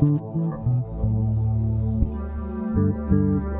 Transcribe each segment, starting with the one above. thank mm-hmm. you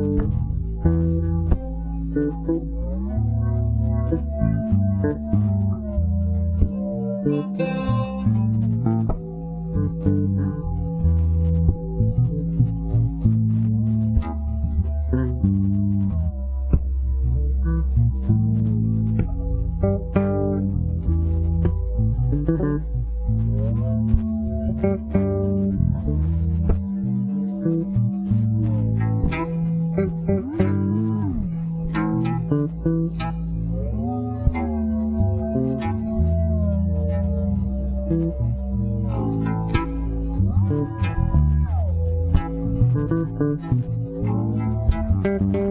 Gracias.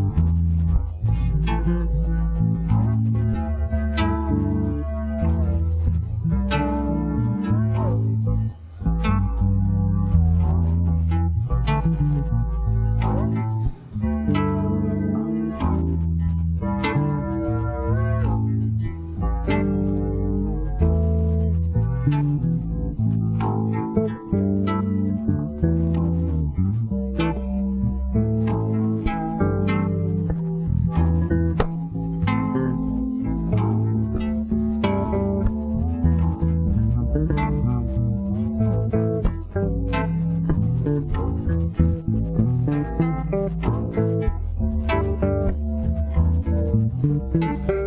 Thank you.